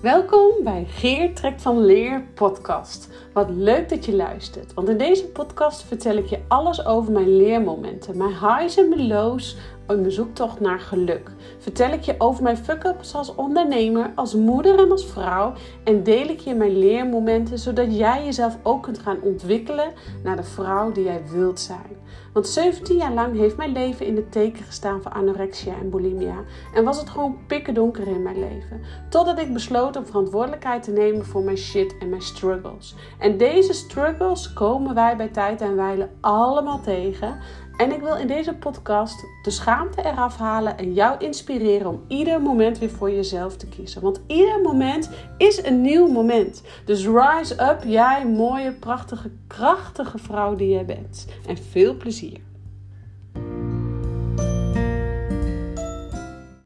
Welkom bij Geer Trekt van Leer podcast. Wat leuk dat je luistert, want in deze podcast vertel ik je alles over mijn leermomenten, mijn highs en mijn lows mijn zoektocht naar geluk. Vertel ik je over mijn fuck-ups als ondernemer, als moeder en als vrouw en deel ik je mijn leermomenten zodat jij jezelf ook kunt gaan ontwikkelen naar de vrouw die jij wilt zijn. Want 17 jaar lang heeft mijn leven in het teken gestaan van anorexia en bulimia. En was het gewoon pikken donker in mijn leven. Totdat ik besloot om verantwoordelijkheid te nemen voor mijn shit en mijn struggles. En deze struggles komen wij bij tijd en wijle allemaal tegen. En ik wil in deze podcast de schaamte eraf halen en jou inspireren om ieder moment weer voor jezelf te kiezen. Want ieder moment is een nieuw moment. Dus rise up, jij mooie, prachtige, krachtige vrouw die jij bent. En veel plezier.